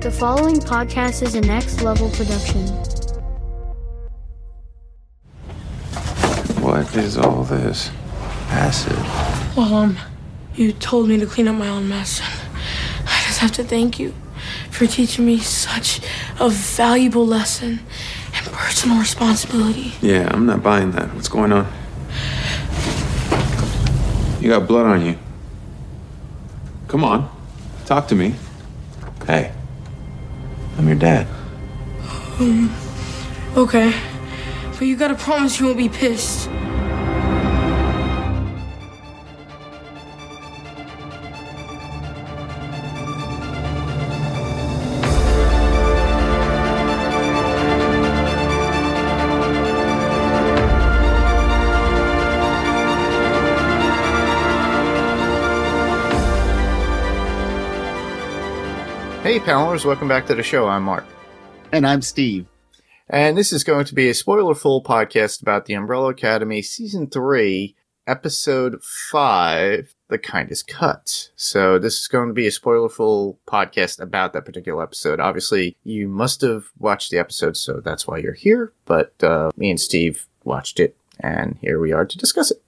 The following podcast is a next level production. What is all this? Acid. Well, um, you told me to clean up my own mess. I just have to thank you for teaching me such a valuable lesson and personal responsibility. Yeah, I'm not buying that. What's going on? You got blood on you. Come on, talk to me. Hey, I'm your dad. Um, okay, but you gotta promise you won't be pissed. Panelers, welcome back to the show. I'm Mark. And I'm Steve. And this is going to be a spoiler full podcast about the Umbrella Academy Season 3, Episode 5, The Kindest Cut. So, this is going to be a spoiler full podcast about that particular episode. Obviously, you must have watched the episode, so that's why you're here. But uh, me and Steve watched it, and here we are to discuss it.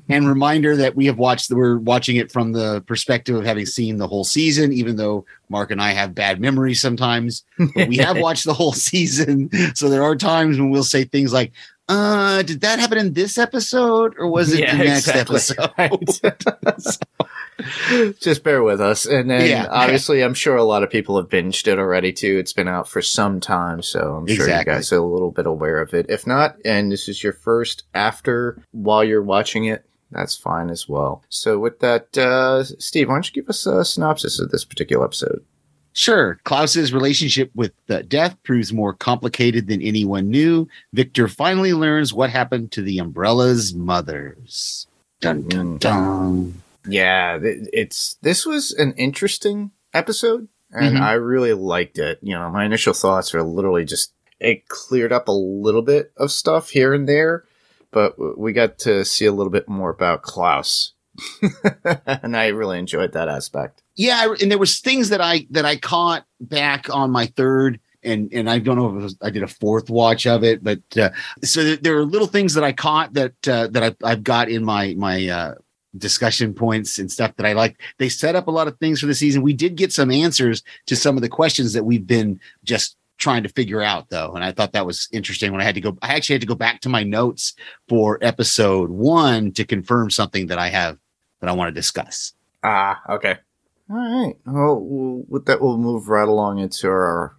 and reminder that we have watched we're watching it from the perspective of having seen the whole season, even though Mark and I have bad memories sometimes. But we have watched the whole season. So there are times when we'll say things like, uh, did that happen in this episode or was it Yeah, the next exactly. episode? Just bear with us. And then Yeah. obviously I'm sure a lot of people have binged it already too. It's been out for some time, so I'm sure you guys are a little bit aware of it. If not, and this is your first after while you're watching it, that's fine as well. So with that, uh, Steve, why don't you give us a synopsis of this particular episode? Sure. Klaus's relationship with uh, death proves more complicated than anyone knew. Victor finally learns what happened to the Umbrella's mothers. Dun dun Mm. dun. Yeah, it's this was an interesting episode, and Mhm. I really liked it. You know, my initial thoughts were literally just it cleared up a little bit of stuff here and there, but we got to see a little bit more about Klaus, and I really enjoyed that aspect. yeah and there was things that i that i caught back on my third and and i don't know if it was, i did a fourth watch of it but uh, so there, there are little things that i caught that uh, that I, i've got in my my uh discussion points and stuff that i like they set up a lot of things for the season we did get some answers to some of the questions that we've been just trying to figure out though and i thought that was interesting when i had to go i actually had to go back to my notes for episode one to confirm something that i have that i want to discuss Ah, okay. All right. Well, we'll- with that, we'll move right along into our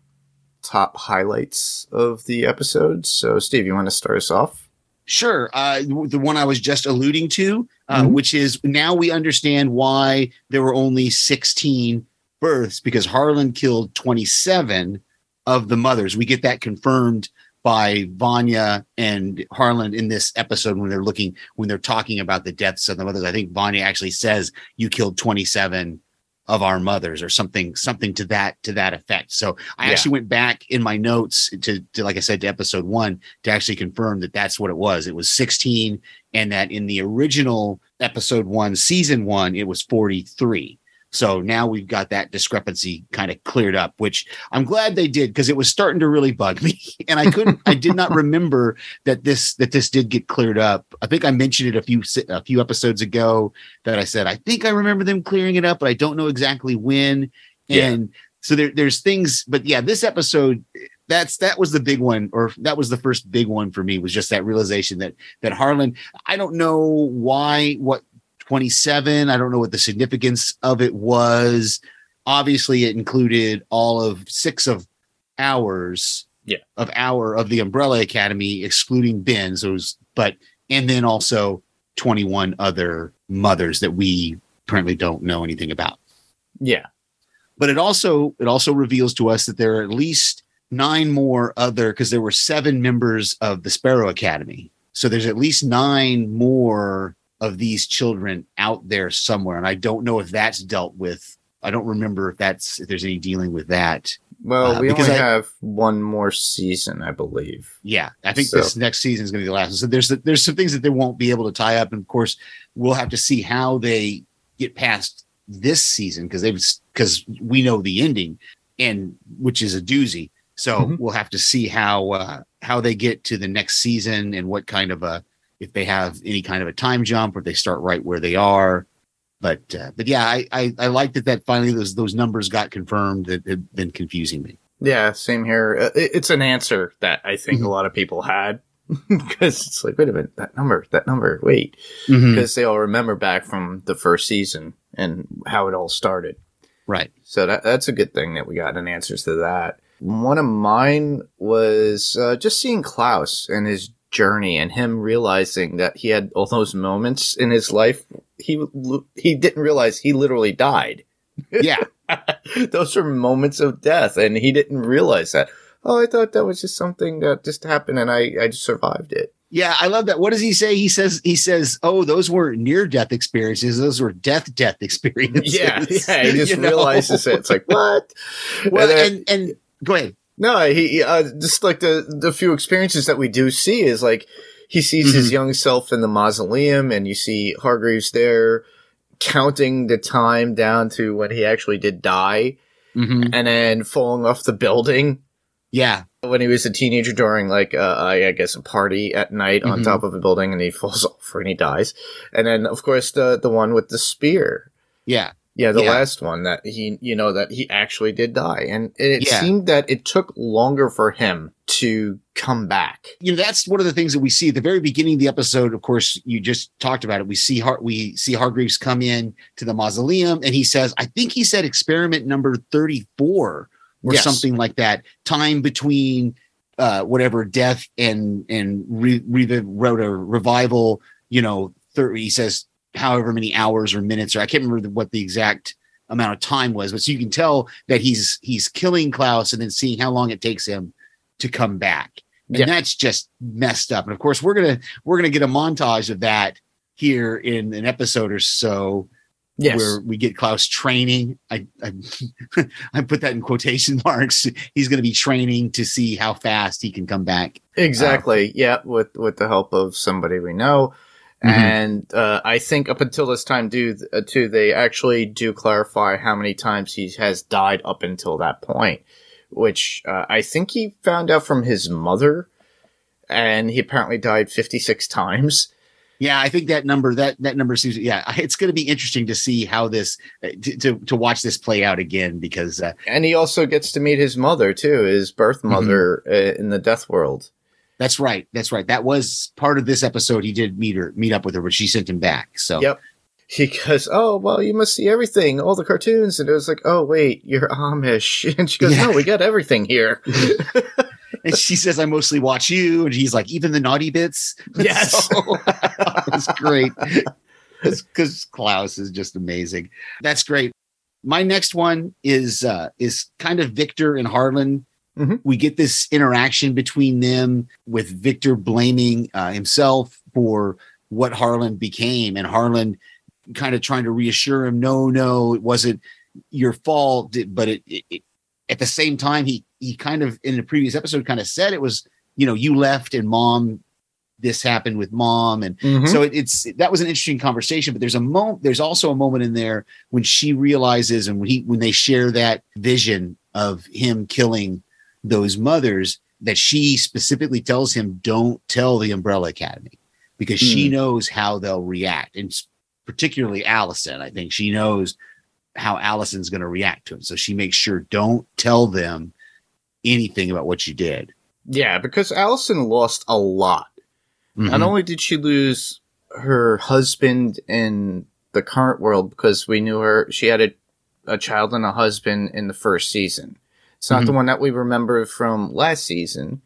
top highlights of the episode. So, Steve, you want to start us off? Sure. Uh, the one I was just alluding to, uh, Mhm. which is now we understand why there were only 16 births because Harlan killed 27 of the mothers. We get that confirmed by Vanya and Harlan in this episode when they're looking, when they're talking about the deaths of the mothers. I think Vanya actually says, You killed 27 of our mothers or something something to that to that effect. So i Yeah. actually went back in my notes to, to like i said to episode one to actually confirm that that's what it was. It was 16 and that in the original episode one season one it was 43 so now we've got that discrepancy kind of cleared up which i'm glad they did because it was starting to really bug me. And i couldn't i did not remember that this that this did get cleared up. I think i mentioned it a few a few episodes ago that i said i think i remember them clearing it up but i don't know exactly when. Yeah. and so there, there's things but yeah this episode that's that was the big one or that was the first big one for me was just that realization that that harlan i don't know why what 27 i don't know what the significance of it was. Obviously it included all of six of hours Yeah. of hour of the umbrella academy excluding ben. So it was, but and then also 21 other mothers that we apparently don't know anything about. Yeah. but it also it also reveals to us that there are at least nine more other because there were seven members of the sparrow academy. So there's at least nine more of these children out there somewhere and i don't know if that's dealt with i don't remember if that's if there's any dealing with that Well, Uh, we only I- have one more season, I believe. yeah i think So- this next season is going to be the last one so there's there's some things that they won't be able to tie up and of course we'll have to see how they get past this season because they've because we know the ending and which is a doozy. So Mhm. we'll have to see how uh, how they get to the next season and what kind of a if they have any kind of a time jump or they start right where they are. But uh, but yeah, I, I I like that that finally those those numbers got confirmed that had been confusing me. Yeah, same here. Uh, It's an answer that I think Mhm. a lot of people had because it's like, wait a minute, that number, that number, wait, Mm-hmm. because they all remember back from the first season and how it all started. Right. So that that's a good thing that we got an answers to that. One of mine was uh, just seeing Klaus and his journey and him realizing that he had all those moments in his life. He he didn't realize he literally died. Yeah. those are moments of death, and he didn't realize that. Oh, I thought that was just something that just happened, and I I just survived it. Yeah, I love that. What does he say? He says he says, "Oh, those were near death experiences. Those were death death experiences." Yeah, yeah. He just You know? realizes it. It's like what? Well, And then- and and go ahead. No, he uh, just like the the few experiences that we do see is like he sees his young self in the mausoleum, and you see Hargreaves there counting the time down to when he actually did die, Mm-hmm. and then falling off the building Yeah, when he was a teenager during like uh, I I guess a party at night on Mhm. top of a building, and he falls off and he dies, and then of course the the one with the spear. yeah, Yeah, the Yeah. last one that he, you know, that he actually did die. And it Yeah. seemed that it took longer for him to come back. you know that's one of the things that we see at the very beginning of the episode. Of course, you just talked about it. We see Har- we see Hargreaves come in to the mausoleum, and he says, "I think he said experiment number thirty four or Yes. something like that. Time between uh, whatever death and and re- re- wrote a revival. You know, thir- he says however many hours or minutes or I can't remember what the exact amount of time was, but so you can tell that he's he's killing Klaus and then seeing how long it takes him to come back. And Yeah. that's just messed up. And of course, we're gonna we're gonna get a montage of that here in an episode or so Yes. where we get Klaus training. I I, I put that in quotation marks. He's going to be training to see how fast he can come back. exactly. Um, yeah. With, with the help of somebody we know. Mhm. And, uh, I think up until this time, do, uh, too, they actually do clarify how many times he has died up until that point, which, uh, I think he found out from his mother. And he apparently died 56 times. Yeah, I think that number that that number seems yeah, it's going to be interesting to see how this uh, to to, to watch this play out again because uh, And he also gets to meet his mother too, his birth Mm-hmm. mother uh, in the death world. That's right, that's right. That was part of this episode. He did meet her, meet up with her, but she sent him back. So Yep. He goes, "Oh well, you must see everything, all the cartoons." And it was like, "Oh wait, you're Amish." And she goes, Yeah. "No, we got everything here." and she says, "I mostly watch you," and he's like, "Even the naughty bits." Yes. So, it's great because Klaus is just amazing. That's great. My next one is uh, is kind of Victor and Harlan. Mhm. We get this interaction between them with Victor blaming uh, himself for what Harlan became, and Harlan kind of trying to reassure him, "No, no, it wasn't your fault." But it, it, it at the same time, he he kind of in the previous episode kind of said it was, you know, you left and mom, this happened with mom, and Mhm. so it, it's that was an interesting conversation. But there's a moment, there's also a moment in there when she realizes and when he when they share that vision of him killing those mothers that she specifically tells him, "Don't tell the Umbrella Academy," because she hmm. knows how they'll react, and particularly Allison. I think she knows how Allison's going to react to it, so she makes sure don't tell them anything about what you did. yeah, because Allison lost a lot. Not mm-hmm. only did she lose her husband in the current world because we knew her, she had a, a child and a husband in the first season. It's not the one that we remember from last season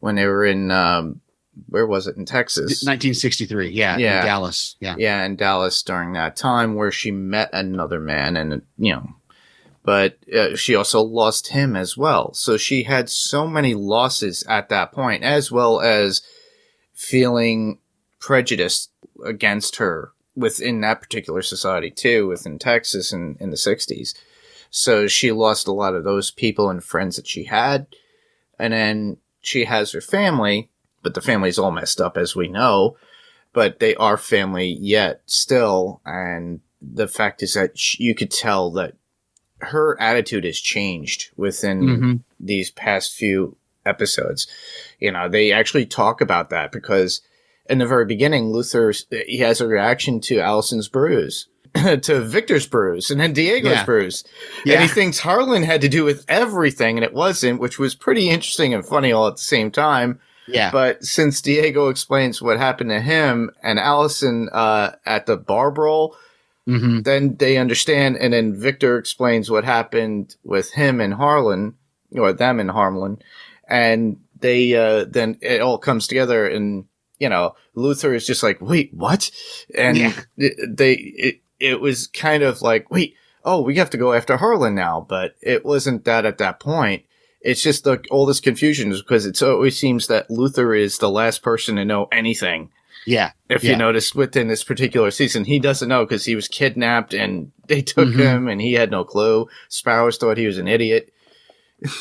when they were in, um, where was it? In Texas. 1963, yeah, Yeah. in Dallas, yeah. yeah, in Dallas during that time where she met another man and, you know, but uh, she also lost him as well. So she had so many losses at that point, as well as feeling prejudiced against her within that particular society too, within Texas in, in the 60s. So she lost a lot of those people and friends that she had. And then she has her family, but the family's all messed up as we know but they are family yet still. And the fact is that sh- you could tell that her attitude has changed within Mhm. these past few episodes. You know, they actually talk about that because in the very beginning, Luther he has a reaction to Allison's bruise, to Victor's bruise, and then Diego's Yeah. Yeah. and he thinks Harlan had to do with everything, and it wasn't, which was pretty interesting and funny all at the same time. Yeah. But since Diego explains what happened to him and Allison uh, at the bar brawl, hmm then they understand, and then Victor explains what happened with him and Harlan, or them and Harlan, and they uh, then it all comes together, and you know Luther is just like, wait, what? And Yeah. they it, it was kind of like, wait, oh, we have to go after Harlan now, but it wasn't that at that point. It's just the all this confusion is because it always seems that Luther is the last person to know anything Yeah. if Yeah. you notice within this particular season, he doesn't know because he was kidnapped and they took Mhm. him and he had no clue. Sparrows thought he was an idiot.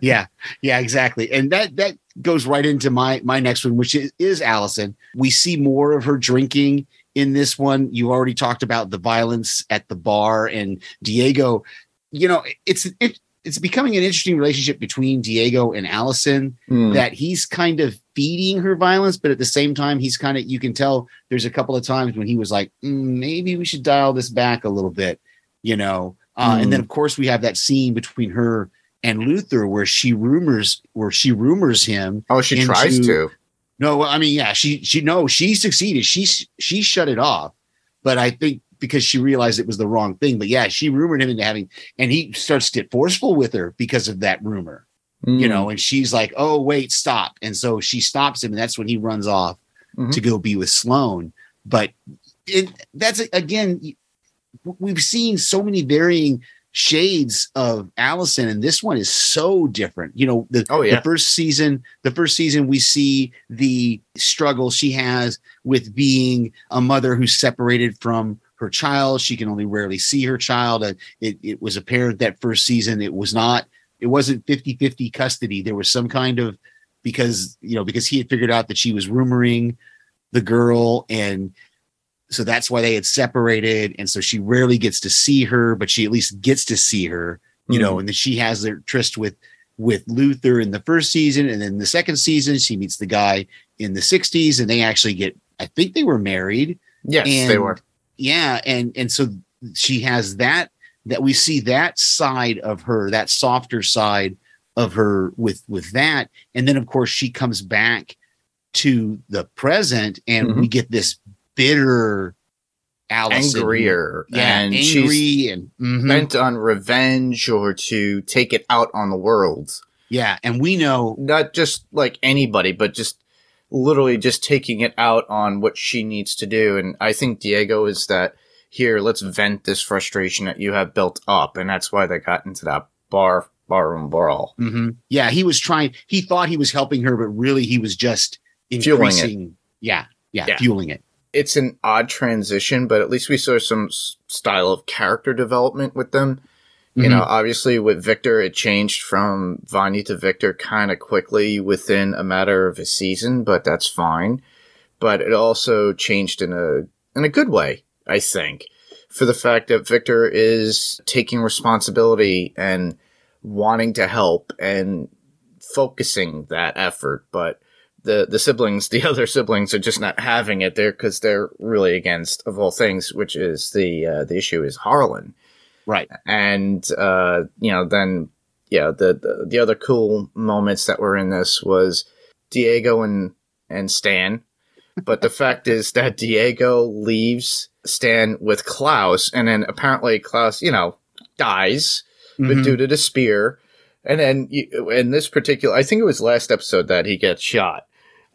yeah yeah exactly and that that goes right into my my next one which is, is allison we see more of her drinking in this one you already talked about the violence at the bar and diego you know it's it, it's becoming an interesting relationship between diego and allison Hmm. that he's kind of feeding her violence but at the same time he's kind of you can tell there's a couple of times when he was like "Mm, maybe we should dial this back a little bit you know uh, and then of course we have that scene between her and Luther where she rumors where she rumors him. oh, she into- tries to. No, I mean, yeah, she she no, she succeeded. She she shut it off, but I think because she realized it was the wrong thing. But yeah, she rumored him into having, and he starts to get forceful with her because of that rumor, Hmm. you know. And she's like, "Oh, wait, stop!" And so she stops him, and that's when he runs off Mhm. to go be with Sloane. But it, that's again, we've seen so many varying shades of Allison, and this one is so different. You know, the, Oh, yeah. the first season, the first season, we see the struggle she has with being a mother who's separated from her child. She can only rarely see her child. Uh, it, it was apparent that first season it was not, it wasn't 50 50 custody. There was some kind of, because, you know, because he had figured out that she was rumoring the girl and so that's why they had separated and so she rarely gets to see her but she at least gets to see her you know and then she has their tryst with with luther in the first season and then the second season she meets the guy in the 60s and they actually get i think they were married Yes, and they were. yeah and and so she has that that we see that side of her that softer side of her with with that and then of course she comes back to the present and Mm-hmm. we get this bitter Allison, Angrier. yeah and angry she's and mhm. bent on revenge or to take it out on the world. yeah and we know Not just like anybody, but just literally just taking it out on what she needs to do. And I think Diego is that here, let's vent this frustration that you have built up. And that's why they got into that bar barroom brawl. mhm. yeah he was trying he thought he was helping her but really he was just increasing yeah, yeah Yeah. fueling it it's an odd transition, but at least we saw some s- style of character development with them. You Mhm. know, obviously with Victor, it changed from Vanya to Victor kind of quickly within a matter of a season, but that's fine. But it also changed in a in a good way, I think, for the fact that Victor is taking responsibility and wanting to help and focusing that effort, but the the siblings, the other siblings, are just not having it there because they're really against, of all things, which is the uh, the issue is Harlan, right and uh, you know then yeah the, the the other cool moments that were in this was Diego and and Stan, but the fact is that Diego leaves Stan with Klaus, and then apparently Klaus, you know, dies but Mhm. due to the spear. And then you, in this particular, I think it was last episode that he gets shot.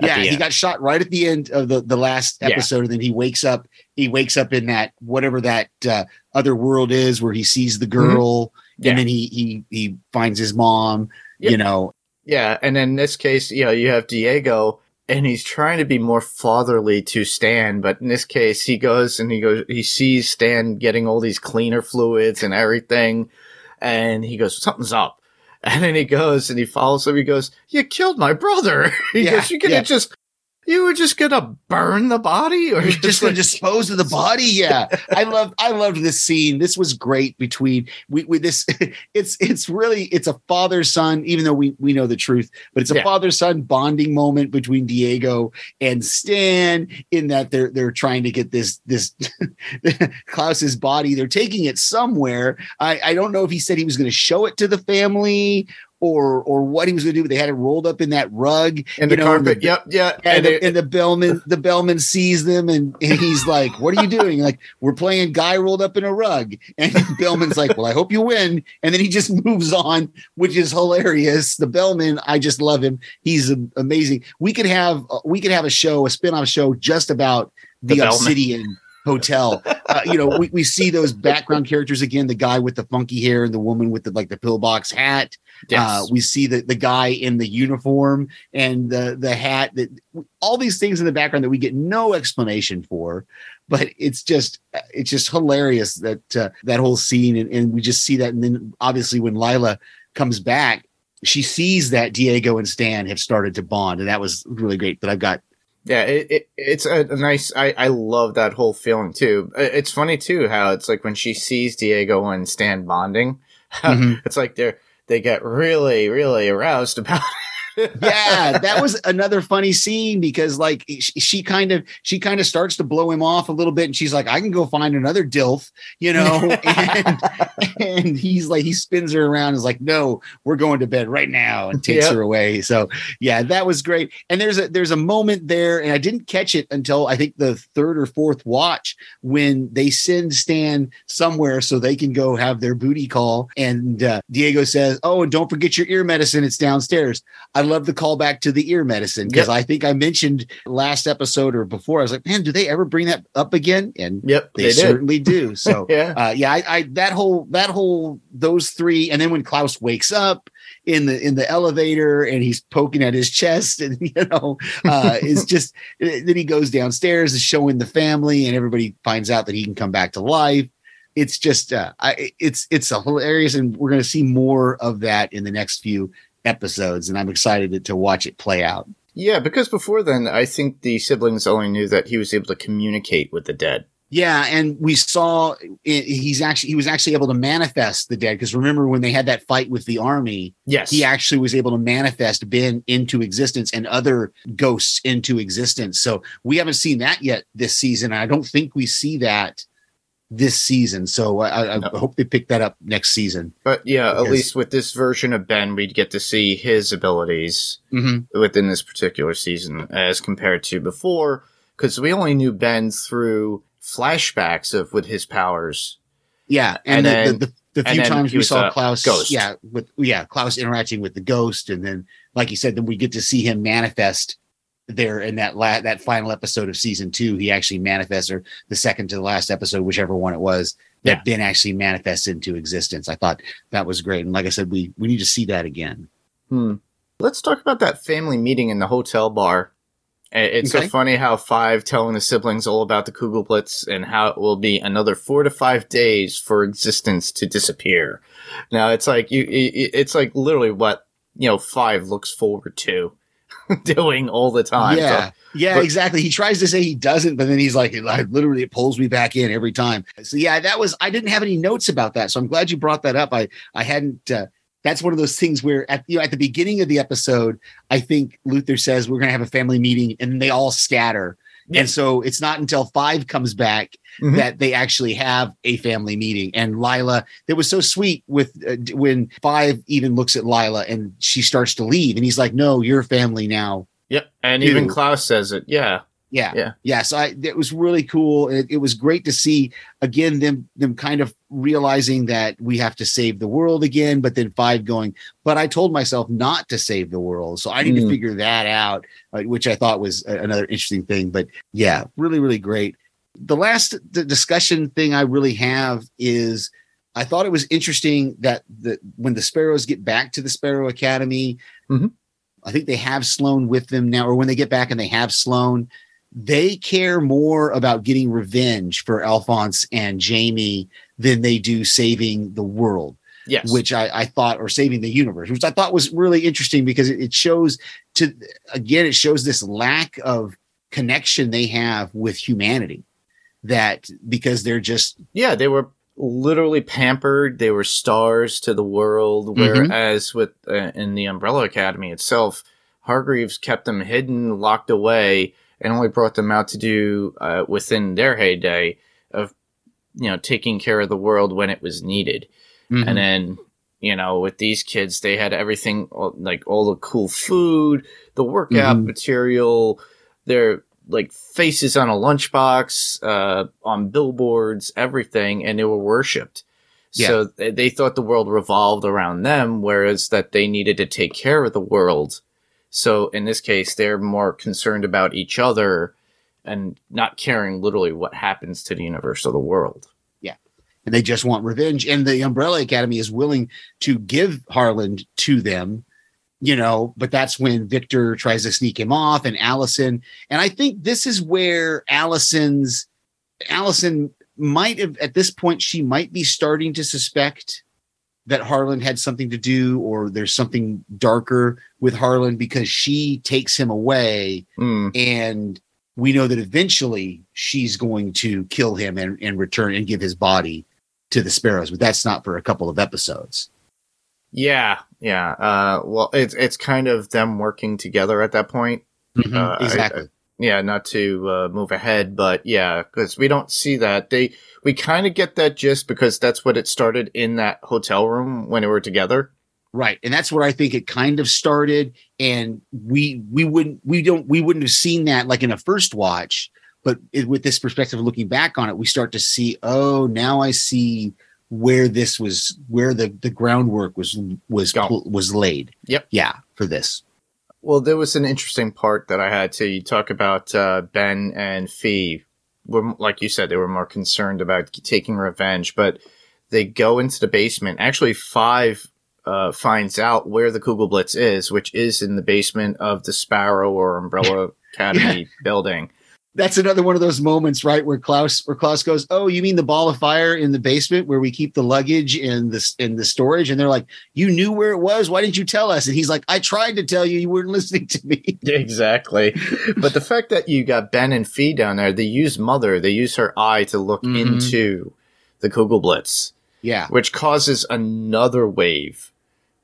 Yeah he got shot right at the end of the the last Yeah. episode and then he wakes up he wakes up in that whatever that uh, other world is where he sees the girl Mm-hmm. Yeah. and then he he he finds his mom Yep. you know Yeah, and in this case, you know, you have Diego, and he's trying to be more fatherly to Stan, but in this case, he goes and he goes, he sees Stan getting all these cleaner fluids and everything, and he goes, something's up. And then he goes and he follows him. He goes, "You killed my brother." he Yeah, goes, "You could yeah. have just, you were just gonna burn the body, or You're just gonna dispose of the body. Yeah, I love I loved this scene. This was great between we, we this. It's it's really it's a father son. Even though we we know the truth, but it's a Yeah. father son bonding moment between Diego and Stan. In that they're they're trying to get this this Klaus's body. They're taking it somewhere. I I don't know if he said he was going to show it to the family. Or, or what he was going to do, but they had it rolled up in that rug in the know, carpet. the- yep, yeah. and, And the, and the bellman, the bellman sees them, and, and he's like, "What are you doing?" Like, "We're playing guy rolled up in a rug." And Bellman's like, "Well, I hope you win." And then he just moves on, which is hilarious. The Bellman, I just love him. He's amazing. We could have we could have a show, a spin-off show, just about the, The Bellman. Obsidian Hotel. Uh, you know, we, we see those background characters again. The guy with the funky hair and the woman with the like the pillbox hat. Yes. Uh, we see the, the guy in the uniform and the the hat that all these things in the background that we get no explanation for, but it's just it's just hilarious that uh, that whole scene and, and we just see that and then obviously when Lila comes back, she sees that Diego and Stan have started to bond and that was really great. But I've got Yeah, it, it it's a, nice. I I love that whole feeling too. It's funny too how it's like when she sees Diego and Stan bonding, Mhm. it's like they're they get really really aroused about. Yeah that was another funny scene because like she, she kind of she kind of starts to blow him off a little bit and she's like i can go find another dilf you know and, and he's like he spins her around and is like no we're going to bed right now and takes Yep. her away. So yeah that was great. And there's a there's a moment there and i didn't catch it until i think the third or fourth watch when they send stan somewhere so they can go have their booty call. And uh, diego says oh and don't forget your ear medicine. It's downstairs. I love the callback to the ear medicine because Yep. I think I mentioned last episode or before. I was like, man, do they ever bring that up again? And Yep, they, they, certainly do. So Yeah, uh, yeah, I, I that whole that whole those three, and then when Klaus wakes up in the in the elevator and he's poking at his chest, and you know, uh, it's just then he goes downstairs, is showing the family, and everybody finds out that he can come back to life. It's just uh, I, it's it's a hilarious, and we're going to see more of that in the next few episodes, and I'm excited to, to watch it play out. yeah. Because before then, I think the siblings only knew that he was able to communicate with the dead. Yeah, and we saw he's actually he was actually able to manifest the dead because remember when they had that fight with the army, Yes, he actually was able to manifest Ben into existence and other ghosts into existence. So we haven't seen that yet this season. I don't think we see that this season. So I, I No. hope they pick that up next season. But yeah, at least with this version of Ben, we'd get to see his abilities Mm-hmm. within this particular season as compared to before, because we only knew Ben through flashbacks of with his powers. Yeah, And and, the, then- the, the, the few times we saw Klaus, ghost. yeah, with yeah Klaus interacting with the ghost, and then like you said, then we get to see him manifest there in that la- that final episode of season two. He actually manifests, or the second to the last episode, whichever one it was, that Yeah. Ben actually manifests into existence. I thought that was great, and like I said, we we need to see that again. Hmm. Let's talk about that family meeting in the hotel bar. It's Okay. so funny how Five telling the siblings all about the Kugelblitz and how it will be another four to five days for existence to disappear. Now it's like you, it's like literally what you know Five looks forward to doing all the time. So- yeah, yeah, but- exactly. He tries to say he doesn't, but then he's like, like, literally, it pulls me back in every time. So yeah, that was. I didn't have any notes about that, so I'm glad you brought that up. I I hadn't. Uh, that's one of those things where at you know at the beginning of the episode, I think Luther says we're gonna have a family meeting, and they all scatter. Yeah. And so it's not until five comes back Mhm. that they actually have a family meeting. And Lila, that was so sweet with uh, when five even looks at Lila and she starts to leave, and he's like, "No, you're family now." Yep. And even Klaus says it. Yeah. Yeah. Yeah. Yeah. So I, it was really cool. It, it was great to see again, them, them kind of realizing that we have to save the world again, but then five going, but I told myself not to save the world. So I need to Mm. figure that out, uh, which I thought was another interesting thing, but yeah, really, really great. The last discussion thing I really have is I thought it was interesting that the, when the sparrows get back to the sparrow academy, Mhm. I think they have Sloane with them now, or when they get back and they have Sloane, they care more about getting revenge for Alphonse and Jayme than they do saving the world, Yes. which I, I thought, or saving the universe, which I thought was really interesting because it, it shows to, again, it shows this lack of connection they have with humanity that because they're just Yeah, they were literally pampered. They were stars to the world. Mhm. Whereas with uh, in the Umbrella Academy itself, Hargreaves kept them hidden, locked away, and only brought them out to do uh, within their heyday of you know taking care of the world when it was needed. Mhm. And then you know with these kids, they had everything like all the cool food, the workout Mhm. material, their like faces on a lunchbox, uh, on billboards, everything, and they were worshipped. Yeah. So they, they thought the world revolved around them, whereas that they needed to take care of the world. So in this case, they're more concerned about each other and not caring literally what happens to the universe or the world. Yeah. And they just want revenge. And the Umbrella Academy is willing to give Harlan to them, you know, but that's when Victor tries to sneak him off and Allison. And I think this is where Allison's Allison might have at this point, she might be starting to suspect that Harlan had something to do or there's something darker with Harlan because she takes him away Hmm. and we know that eventually she's going to kill him and, and return and give his body to the sparrows but that's not for a couple of episodes Yeah, yeah. Uh, well, it's it's kind of them working together at that point. Uh, I- exactly yeah not to uh, move ahead but yeah because we don't see that. They we kind of get that just because that's what it started in that hotel room when they were together. Right and that's where i think it kind of started and we we wouldn't we don't we wouldn't have seen that like in a first watch but it, with this perspective of looking back on it we start to see oh now i see where this was where the the groundwork was was was laid. Yep. yeah for this well there was an interesting part that i had to you talk about uh, ben and fee. Were like you said they were more concerned about taking revenge but they go into the basement. Actually five uh, finds out where the Kugelblitz is, which is in the basement of the Sparrow or Umbrella Academy building. That's another one of those moments, right, where Klaus where Klaus goes, "Oh, you mean the ball of fire in the basement where we keep the luggage and the in the storage?" And they're like, "You knew where it was. Why didn't you tell us?" And he's like, "I tried to tell you. You weren't listening to me." Exactly. but the fact that you got Ben and Fee down there, they use Mother, they use her eye to look Mhm. into the Kugelblitz, Yeah, which causes another wave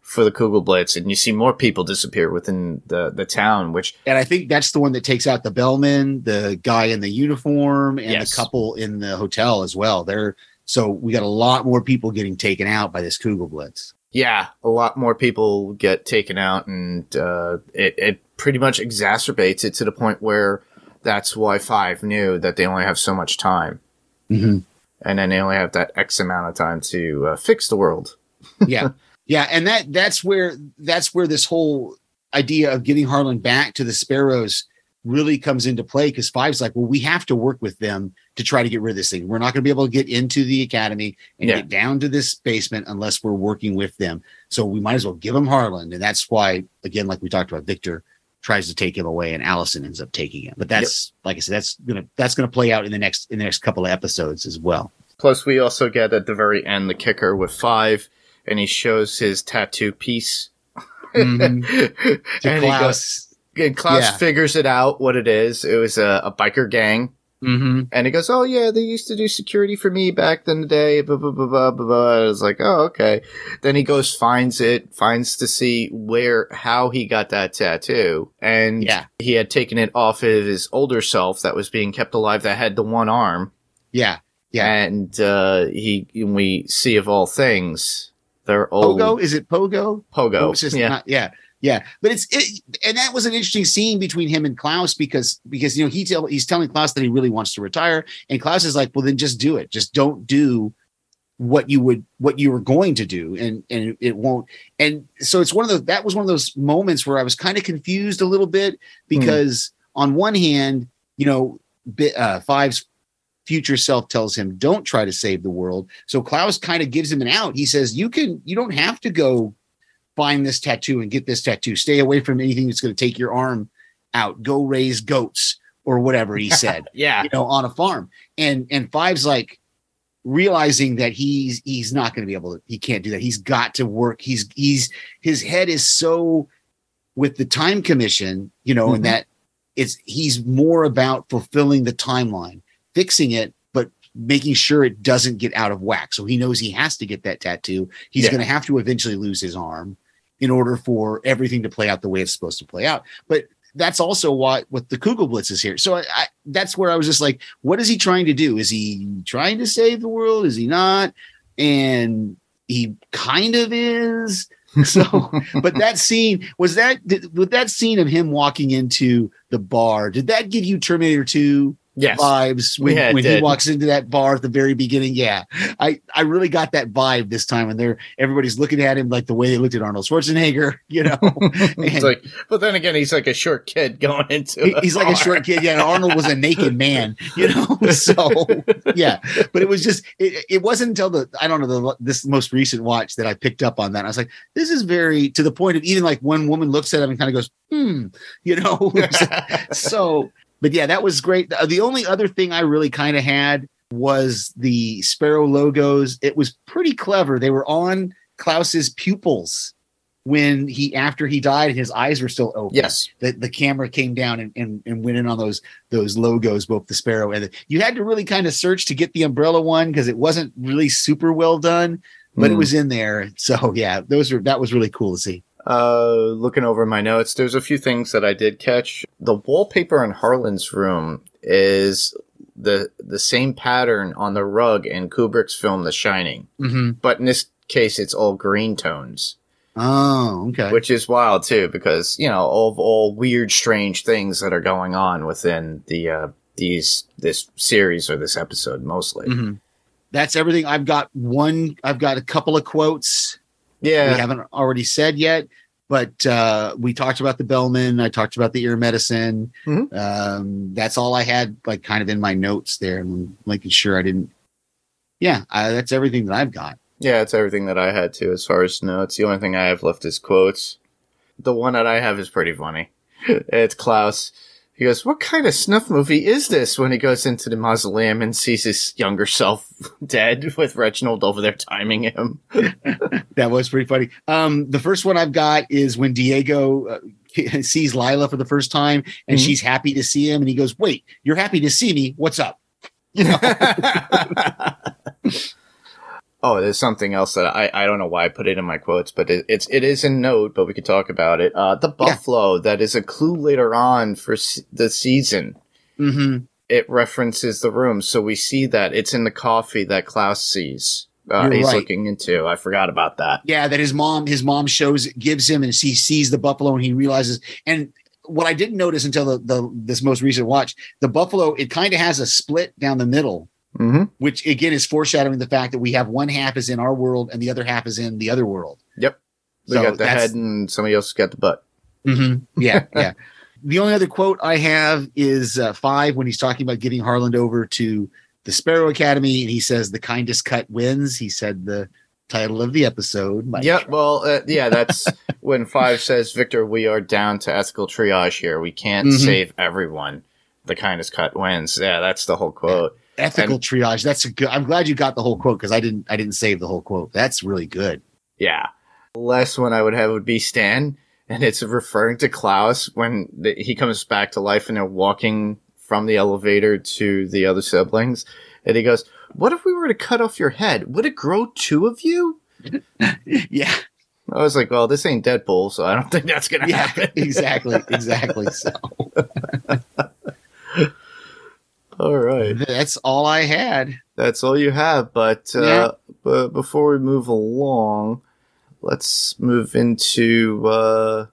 for the Kugelblitz, and you see more people disappear within the, the town, which and I think that's the one that takes out the bellman, the guy in the uniform, and Yes. the couple in the hotel as well. They're so we got a lot more people getting taken out by this Kugelblitz. yeah, a lot more people get taken out, and uh, it, it pretty much exacerbates it to the point where that's why Five knew that they only have so much time, Mm-hmm. and then they only have that X amount of time to uh, fix the world. yeah yeah and that that's where that's where this whole idea of getting harlan back to the sparrows really comes into play because five's like well we have to work with them to try to get rid of this thing. We're not going to be able to get into the academy and Yeah. get down to this basement unless we're working with them. So we might as well give them harlan and that's why again like we talked about victor tries to take him away and allison ends up taking him. But that's like i said that's gonna that's gonna play out in the next in the next couple of episodes as well. Plus, we also get at the very end the kicker with Five, and he shows his tattoo piece. Mhm. and to he Klaus. goes, and Klaus Yeah. figures it out what it is. It was a, a biker gang. mm-hmm. And he goes, "Oh yeah, they used to do security for me back in the day." Blah blah blah blah blah. blah. I was like, "Oh okay." Then he goes, finds it, finds to see where how he got that tattoo, and Yeah. he had taken it off of his older self that was being kept alive that had the one arm. yeah Yeah. and uh, he we see of all things their old Pogo? Is it Pogo? Pogo. It's just yeah, not- yeah, yeah. But it's it, and that was an interesting scene between him and Klaus because because you know he tell he's telling Klaus that he really wants to retire, and Klaus is like, well, then just do it. Just don't do what you would what you were going to do, and and it won't. And so it's one of those that was one of those moments where I was kind of confused a little bit because on one hand, you know, uh, Five's future self tells him don't try to save the world. So klaus kind of gives him an out. He says you can you don't have to go find this tattoo and get this tattoo. Stay away from anything that's going to take your arm out. Go raise goats or whatever he said yeah, you know on a farm. And and five's like realizing that he's he's not going to be able to he can't do that. He's got to work. He's he's his head is so with the time commission you know Mhm. and that it's he's more about fulfilling the timeline, fixing it, but making sure it doesn't get out of whack. So he knows he has to get that tattoo. He's Yeah. going to have to eventually lose his arm in order for everything to play out the way it's supposed to play out. But that's also what what the Kugelblitz is here. So I, I that's where I was just like, what is he trying to do? Is he trying to save the world? Is he not? And he kind of is. So, but that scene was that did, with that scene of him walking into the bar. Did that give you Terminator Two Yes. vibes when, Yeah, when he walks into that bar at the very beginning? Yeah, I I really got that vibe this time, and they're everybody's looking at him like the way they looked at Arnold Schwarzenegger. You know, it's And- like, but then again, he's like a short kid going into. he- he's like a short kid. Yeah, and Arnold was a naked man, you know. So yeah, but it was just it, it wasn't until the I don't know the this most recent watch that I picked up on that. I was like, this is very to the point of even like one woman looks at him and kind of goes, hmm, you know. so, but yeah, that was great. The, only other thing I really kind of had was the Sparrow logos. It was pretty clever. They were on Klaus's pupils when he after he died and his eyes were still open yes. the, the camera came down and, and, and went in on those those logos, both the sparrow and the, you had to really kind of search to get the umbrella one because it wasn't really super well done, but it Mm. was in there. So yeah, those were that was really cool to see. Uh, looking over my notes, there's a few things that I did catch. The wallpaper in Harlan's room is the the same pattern on the rug in Kubrick's film The Shining, Mm-hmm. but in this case, it's all green tones, Oh, okay. which is wild too, because you know all all weird, strange things that are going on within the uh, these this series or this episode mostly. Mhm. That's everything. I've got one. I've got a couple of quotes Yeah, we haven't already said yet, but uh, we talked about the Bellman. I talked about the ear medicine. Mhm. Um, that's all I had, like kind of in my notes there, and making sure I didn't. Yeah, I, that's everything that I've got. Yeah, it's everything that I had to as far as notes. The only thing I have left is quotes. The one that I have is pretty funny. it's Klaus. He goes, What kind of snuff movie is this? When he goes into the mausoleum and sees his younger self dead with Reginald over there timing him. That was pretty funny. Um, the first one I've got is when Diego uh, sees Lila for the first time, and Mhm. she's happy to see him, and he goes, "Wait, you're happy to see me? What's up?" You know. Oh, there's something else that I, I don't know why I put it in my quotes, but it, it's it is a note, but we could talk about it. Uh, the Yeah. buffalo that is a clue later on for se- the season. hmm it references the room, so we see that it's in the coffee that Klaus sees. Uh, he's right. looking into. I forgot about that. Yeah, that his mom, his mom shows, gives him, and he sees the buffalo, and he realizes. And what I didn't notice until the, the this most recent watch, the buffalo, it kind of has a split down the middle, Mm-hmm. which again is foreshadowing the fact that we have one half is in our world and the other half is in the other world. Yep. We So got the head, and somebody else got the butt. Mm-hmm. Yeah, yeah. the only other quote I have is uh, five when he's talking about getting Harlan over to the Sparrow Academy, and he says, "The kindest cut wins." He said the title of the episode. Yep. Well, uh, yeah, that's when Five says, "Victor, we are down to ethical triage here. We can't Mhm. save everyone. The kindest cut wins." Yeah, that's the whole quote. Ethical And- triage. That's a good. I'm glad you got the whole quote because I didn't. I didn't save the whole quote. That's really good. Yeah. The last one I would have would be Stan, and it's referring to Klaus when the, he comes back to life and they're walking from the elevator to the other siblings. And he goes, What if we were to cut off your head? Would it grow two of you? yeah, I was like, Well, this ain't Deadpool, so I don't think that's going to yeah, happen. exactly, exactly. So All right. that's all I had. That's all you have. But, uh, Yeah. but before we move along, let's move into. Uh,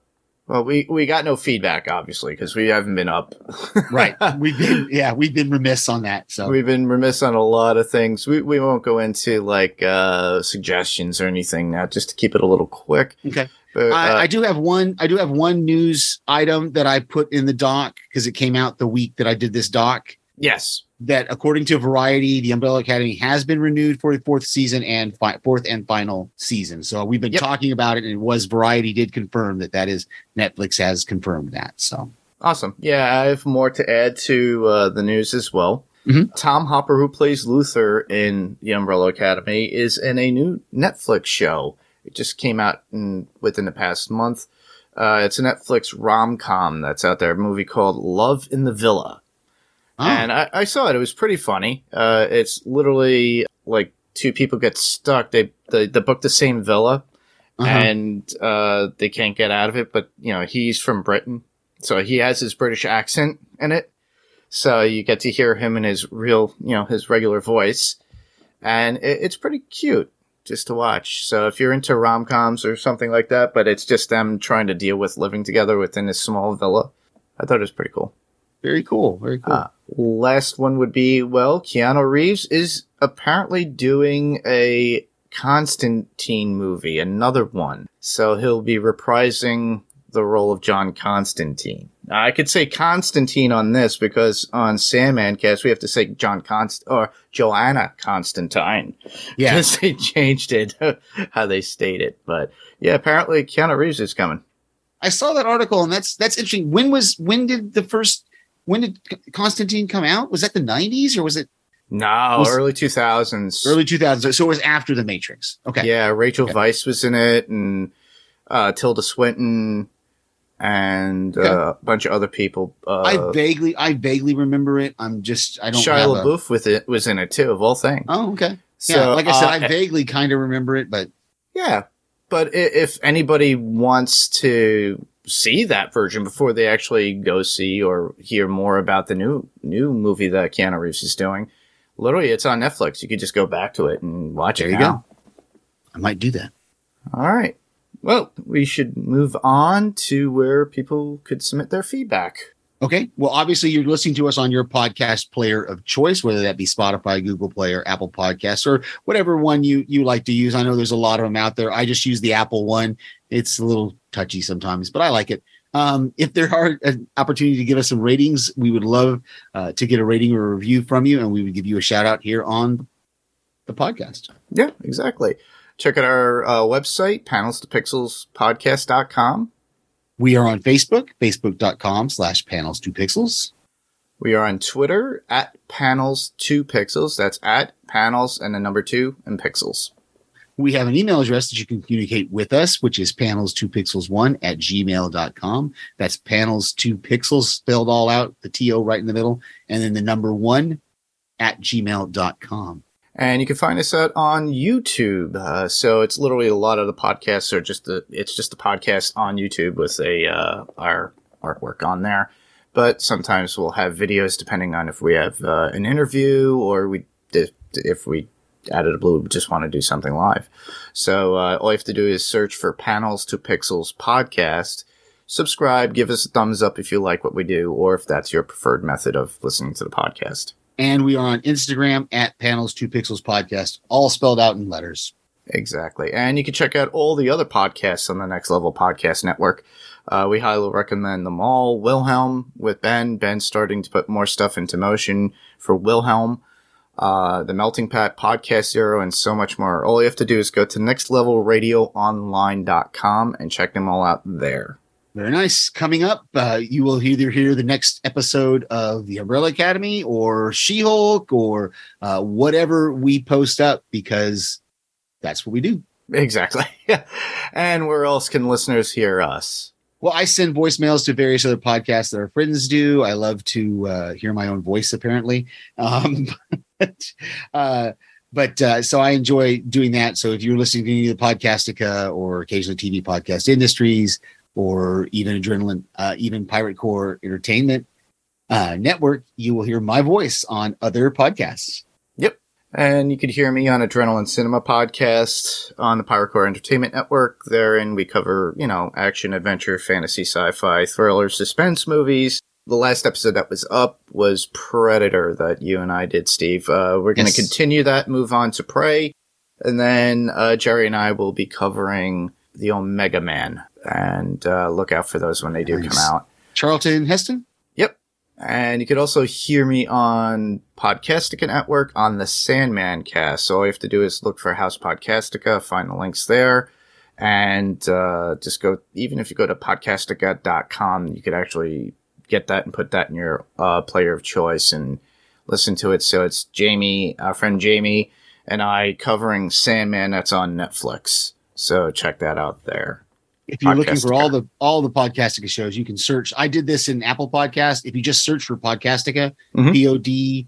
well, we, we got no feedback, obviously, because we haven't been up. Right. We've been. Yeah, we've been remiss on that. So We've been remiss on a lot of things. We we won't go into like uh suggestions or anything now, just to keep it a little quick. okay. But, uh, I, I do have one. I do have one news item that I put in the doc because it came out the week that I did this doc. Yes, That according to Variety, the Umbrella Academy has been renewed for the fourth season and fi- fourth and final season. So we've been Yep. talking about it, and it was Variety did confirm that that is Netflix has confirmed that. So awesome. Yeah, I have more to add to uh, the news as well. Mhm. Tom Hopper, who plays Luther in the Umbrella Academy, is in a new Netflix show. It just came out in, within the past month. Uh, it's a Netflix rom com that's out there. A movie called Love in the Villa. Oh, And I, I saw it. It was pretty funny. Uh, it's literally like two people get stuck. They they, they book the same villa, uh-huh. and uh, they can't get out of it. But you know he's from Britain, so he has his British accent in it. So you get to hear him in his real, you know, his regular voice, and it, it's pretty cute just to watch. So if you're into rom coms or something like that, but it's just them trying to deal with living together within this small villa, I thought it was pretty cool. very cool. Very cool. Uh, last one would be well, Keanu Reeves is apparently doing a Constantine movie, another one. So he'll be reprising the role of John Constantine. Now, I could say Constantine on this because on Sandman cast we have to say John Const or Joanna Constantine yeah. because they changed it how they state it. But yeah, apparently Keanu Reeves is coming. I saw that article and that's that's interesting. When was when did the first when did Constantine come out? Was that the 90s or was it No, Was- early two thousands. early 2000s? So it was after the Matrix. Okay. Yeah, Rachel Okay. Weisz was in it, and uh, Tilda Swinton, and Okay. uh, a bunch of other people. Uh, I vaguely I vaguely remember it. I'm just I don't Shia have a- LaBeouf with it was in it too, of all things. Oh, okay. So, yeah, like I said, uh, I vaguely kind of remember it, but yeah, but if anybody wants to see that version before they actually go see or hear more about the new new movie that Keanu Reeves is doing, literally it's on Netflix. You could just go back to it and watch there it. you now. go. I might do that. All right. Well, we should move on to where people could submit their feedback. Okay. Well, obviously, you're listening to us on your podcast player of choice, whether that be Spotify, Google Play, or Apple Podcasts, or whatever one you you like to use. I know there's a lot of them out there. I just use the Apple one. It's a little touchy sometimes, but I like it. Um, if there are an opportunity to give us some ratings, we would love uh, to get a rating or a review from you, and we would give you a shout out here on the podcast. Yeah, exactly. Check out our uh, website, panels to pixels podcast.com. We are on Facebook, facebook.com slash panels two pixels. We are on Twitter at panels two pixels. That's at panels and the number two and pixels. We have an email address that you can communicate with us, which is panels2pixels1 at gmail.com. That's panels2pixels spelled all out, the TO right in the middle, and then the number one at gmail.com. And you can find us out on YouTube. Uh, so it's literally a lot of the podcasts are just the it's just the podcast on YouTube with a uh, our artwork on there. But sometimes we'll have videos depending on if we have uh, an interview or we if, if we out of the blue just want to do something live. So uh, all you have to do is search for Panels to Pixels podcast. Subscribe, give us a thumbs up if you like what we do, or if that's your preferred method of listening to the podcast. And we are on Instagram at panels2pixels podcast, all spelled out in letters. Exactly. And you can check out all the other podcasts on the Next Level Podcast Network. Uh, we highly recommend them all. Wilhelm with Ben. Ben's starting to put more stuff into motion for Wilhelm. Uh, the Melting Pot, Podcast Zero and so much more. All you have to do is go to nextlevelradioonline.com and check them all out there. Very nice. Coming up, uh, you will either hear the next episode of The Umbrella Academy or She Hulk or uh, whatever we post up because that's what we do. Exactly. and where else can listeners hear us? Well, I send voicemails to various other podcasts that our friends do. I love to uh, hear my own voice, apparently. Um, uh, but uh, so I enjoy doing that. So if you're listening to any of the Podcastica or occasionally TV Podcast Industries or even Adrenaline, uh, even Pirate Core Entertainment uh, Network, you will hear my voice on other podcasts. Yep. And you could hear me on Adrenaline Cinema Podcast on the Pirate Core Entertainment Network. Therein, we cover, you know, action, adventure, fantasy, sci fi, thriller, suspense movies. The last episode that was up was Predator that you and I did, Steve. Uh, we're going to Yes. continue that, move on to Prey. And then uh, Jerry and I will be covering the Omega Man. And uh, look out for those when they do Nice. come out. Charlton Heston. Yep. And you could also hear me on Podcastica Network on the Sandman cast. So all you have to do is look for House Podcastica, find the links there, and uh, just go, even if you go to podcastica.com, you could actually get that and put that in your uh, player of choice and listen to it. So it's Jayme, our friend Jayme, and I covering Sandman that's on Netflix. So check that out there. if you're looking for all the all the Podcastica shows, you can search. I did this in Apple Podcast. If you just search for Podcastica, Mhm. P O D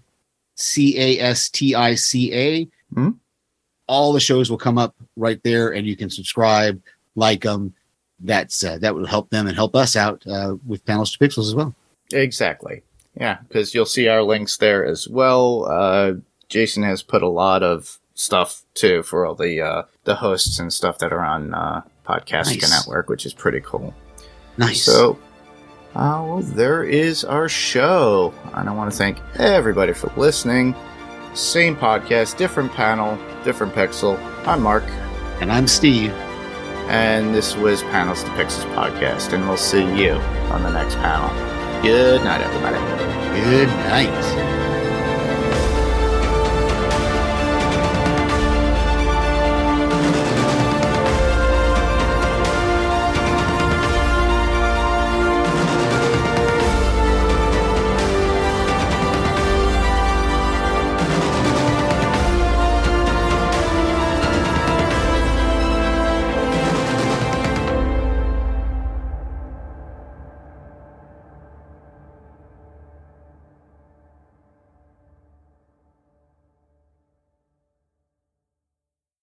C A S T I C A, Mhm. all the shows will come up right there, and you can subscribe, like them. That's uh, that will help them and help us out uh, with panels to pixels as well. Exactly. Yeah, because you'll see our links there as well. Uh, Jason has put a lot of stuff too for all the uh, the hosts and stuff that are on uh, Podcastica Nice. Network, which is pretty cool. Nice. So, uh, well, there is our show. And I want to thank everybody for listening. Same podcast, different panel, different pixel. I'm Mark, and I'm Steve. And this was Panels to Pixels podcast, and we'll see you on the next panel. Good night, everybody. Good night.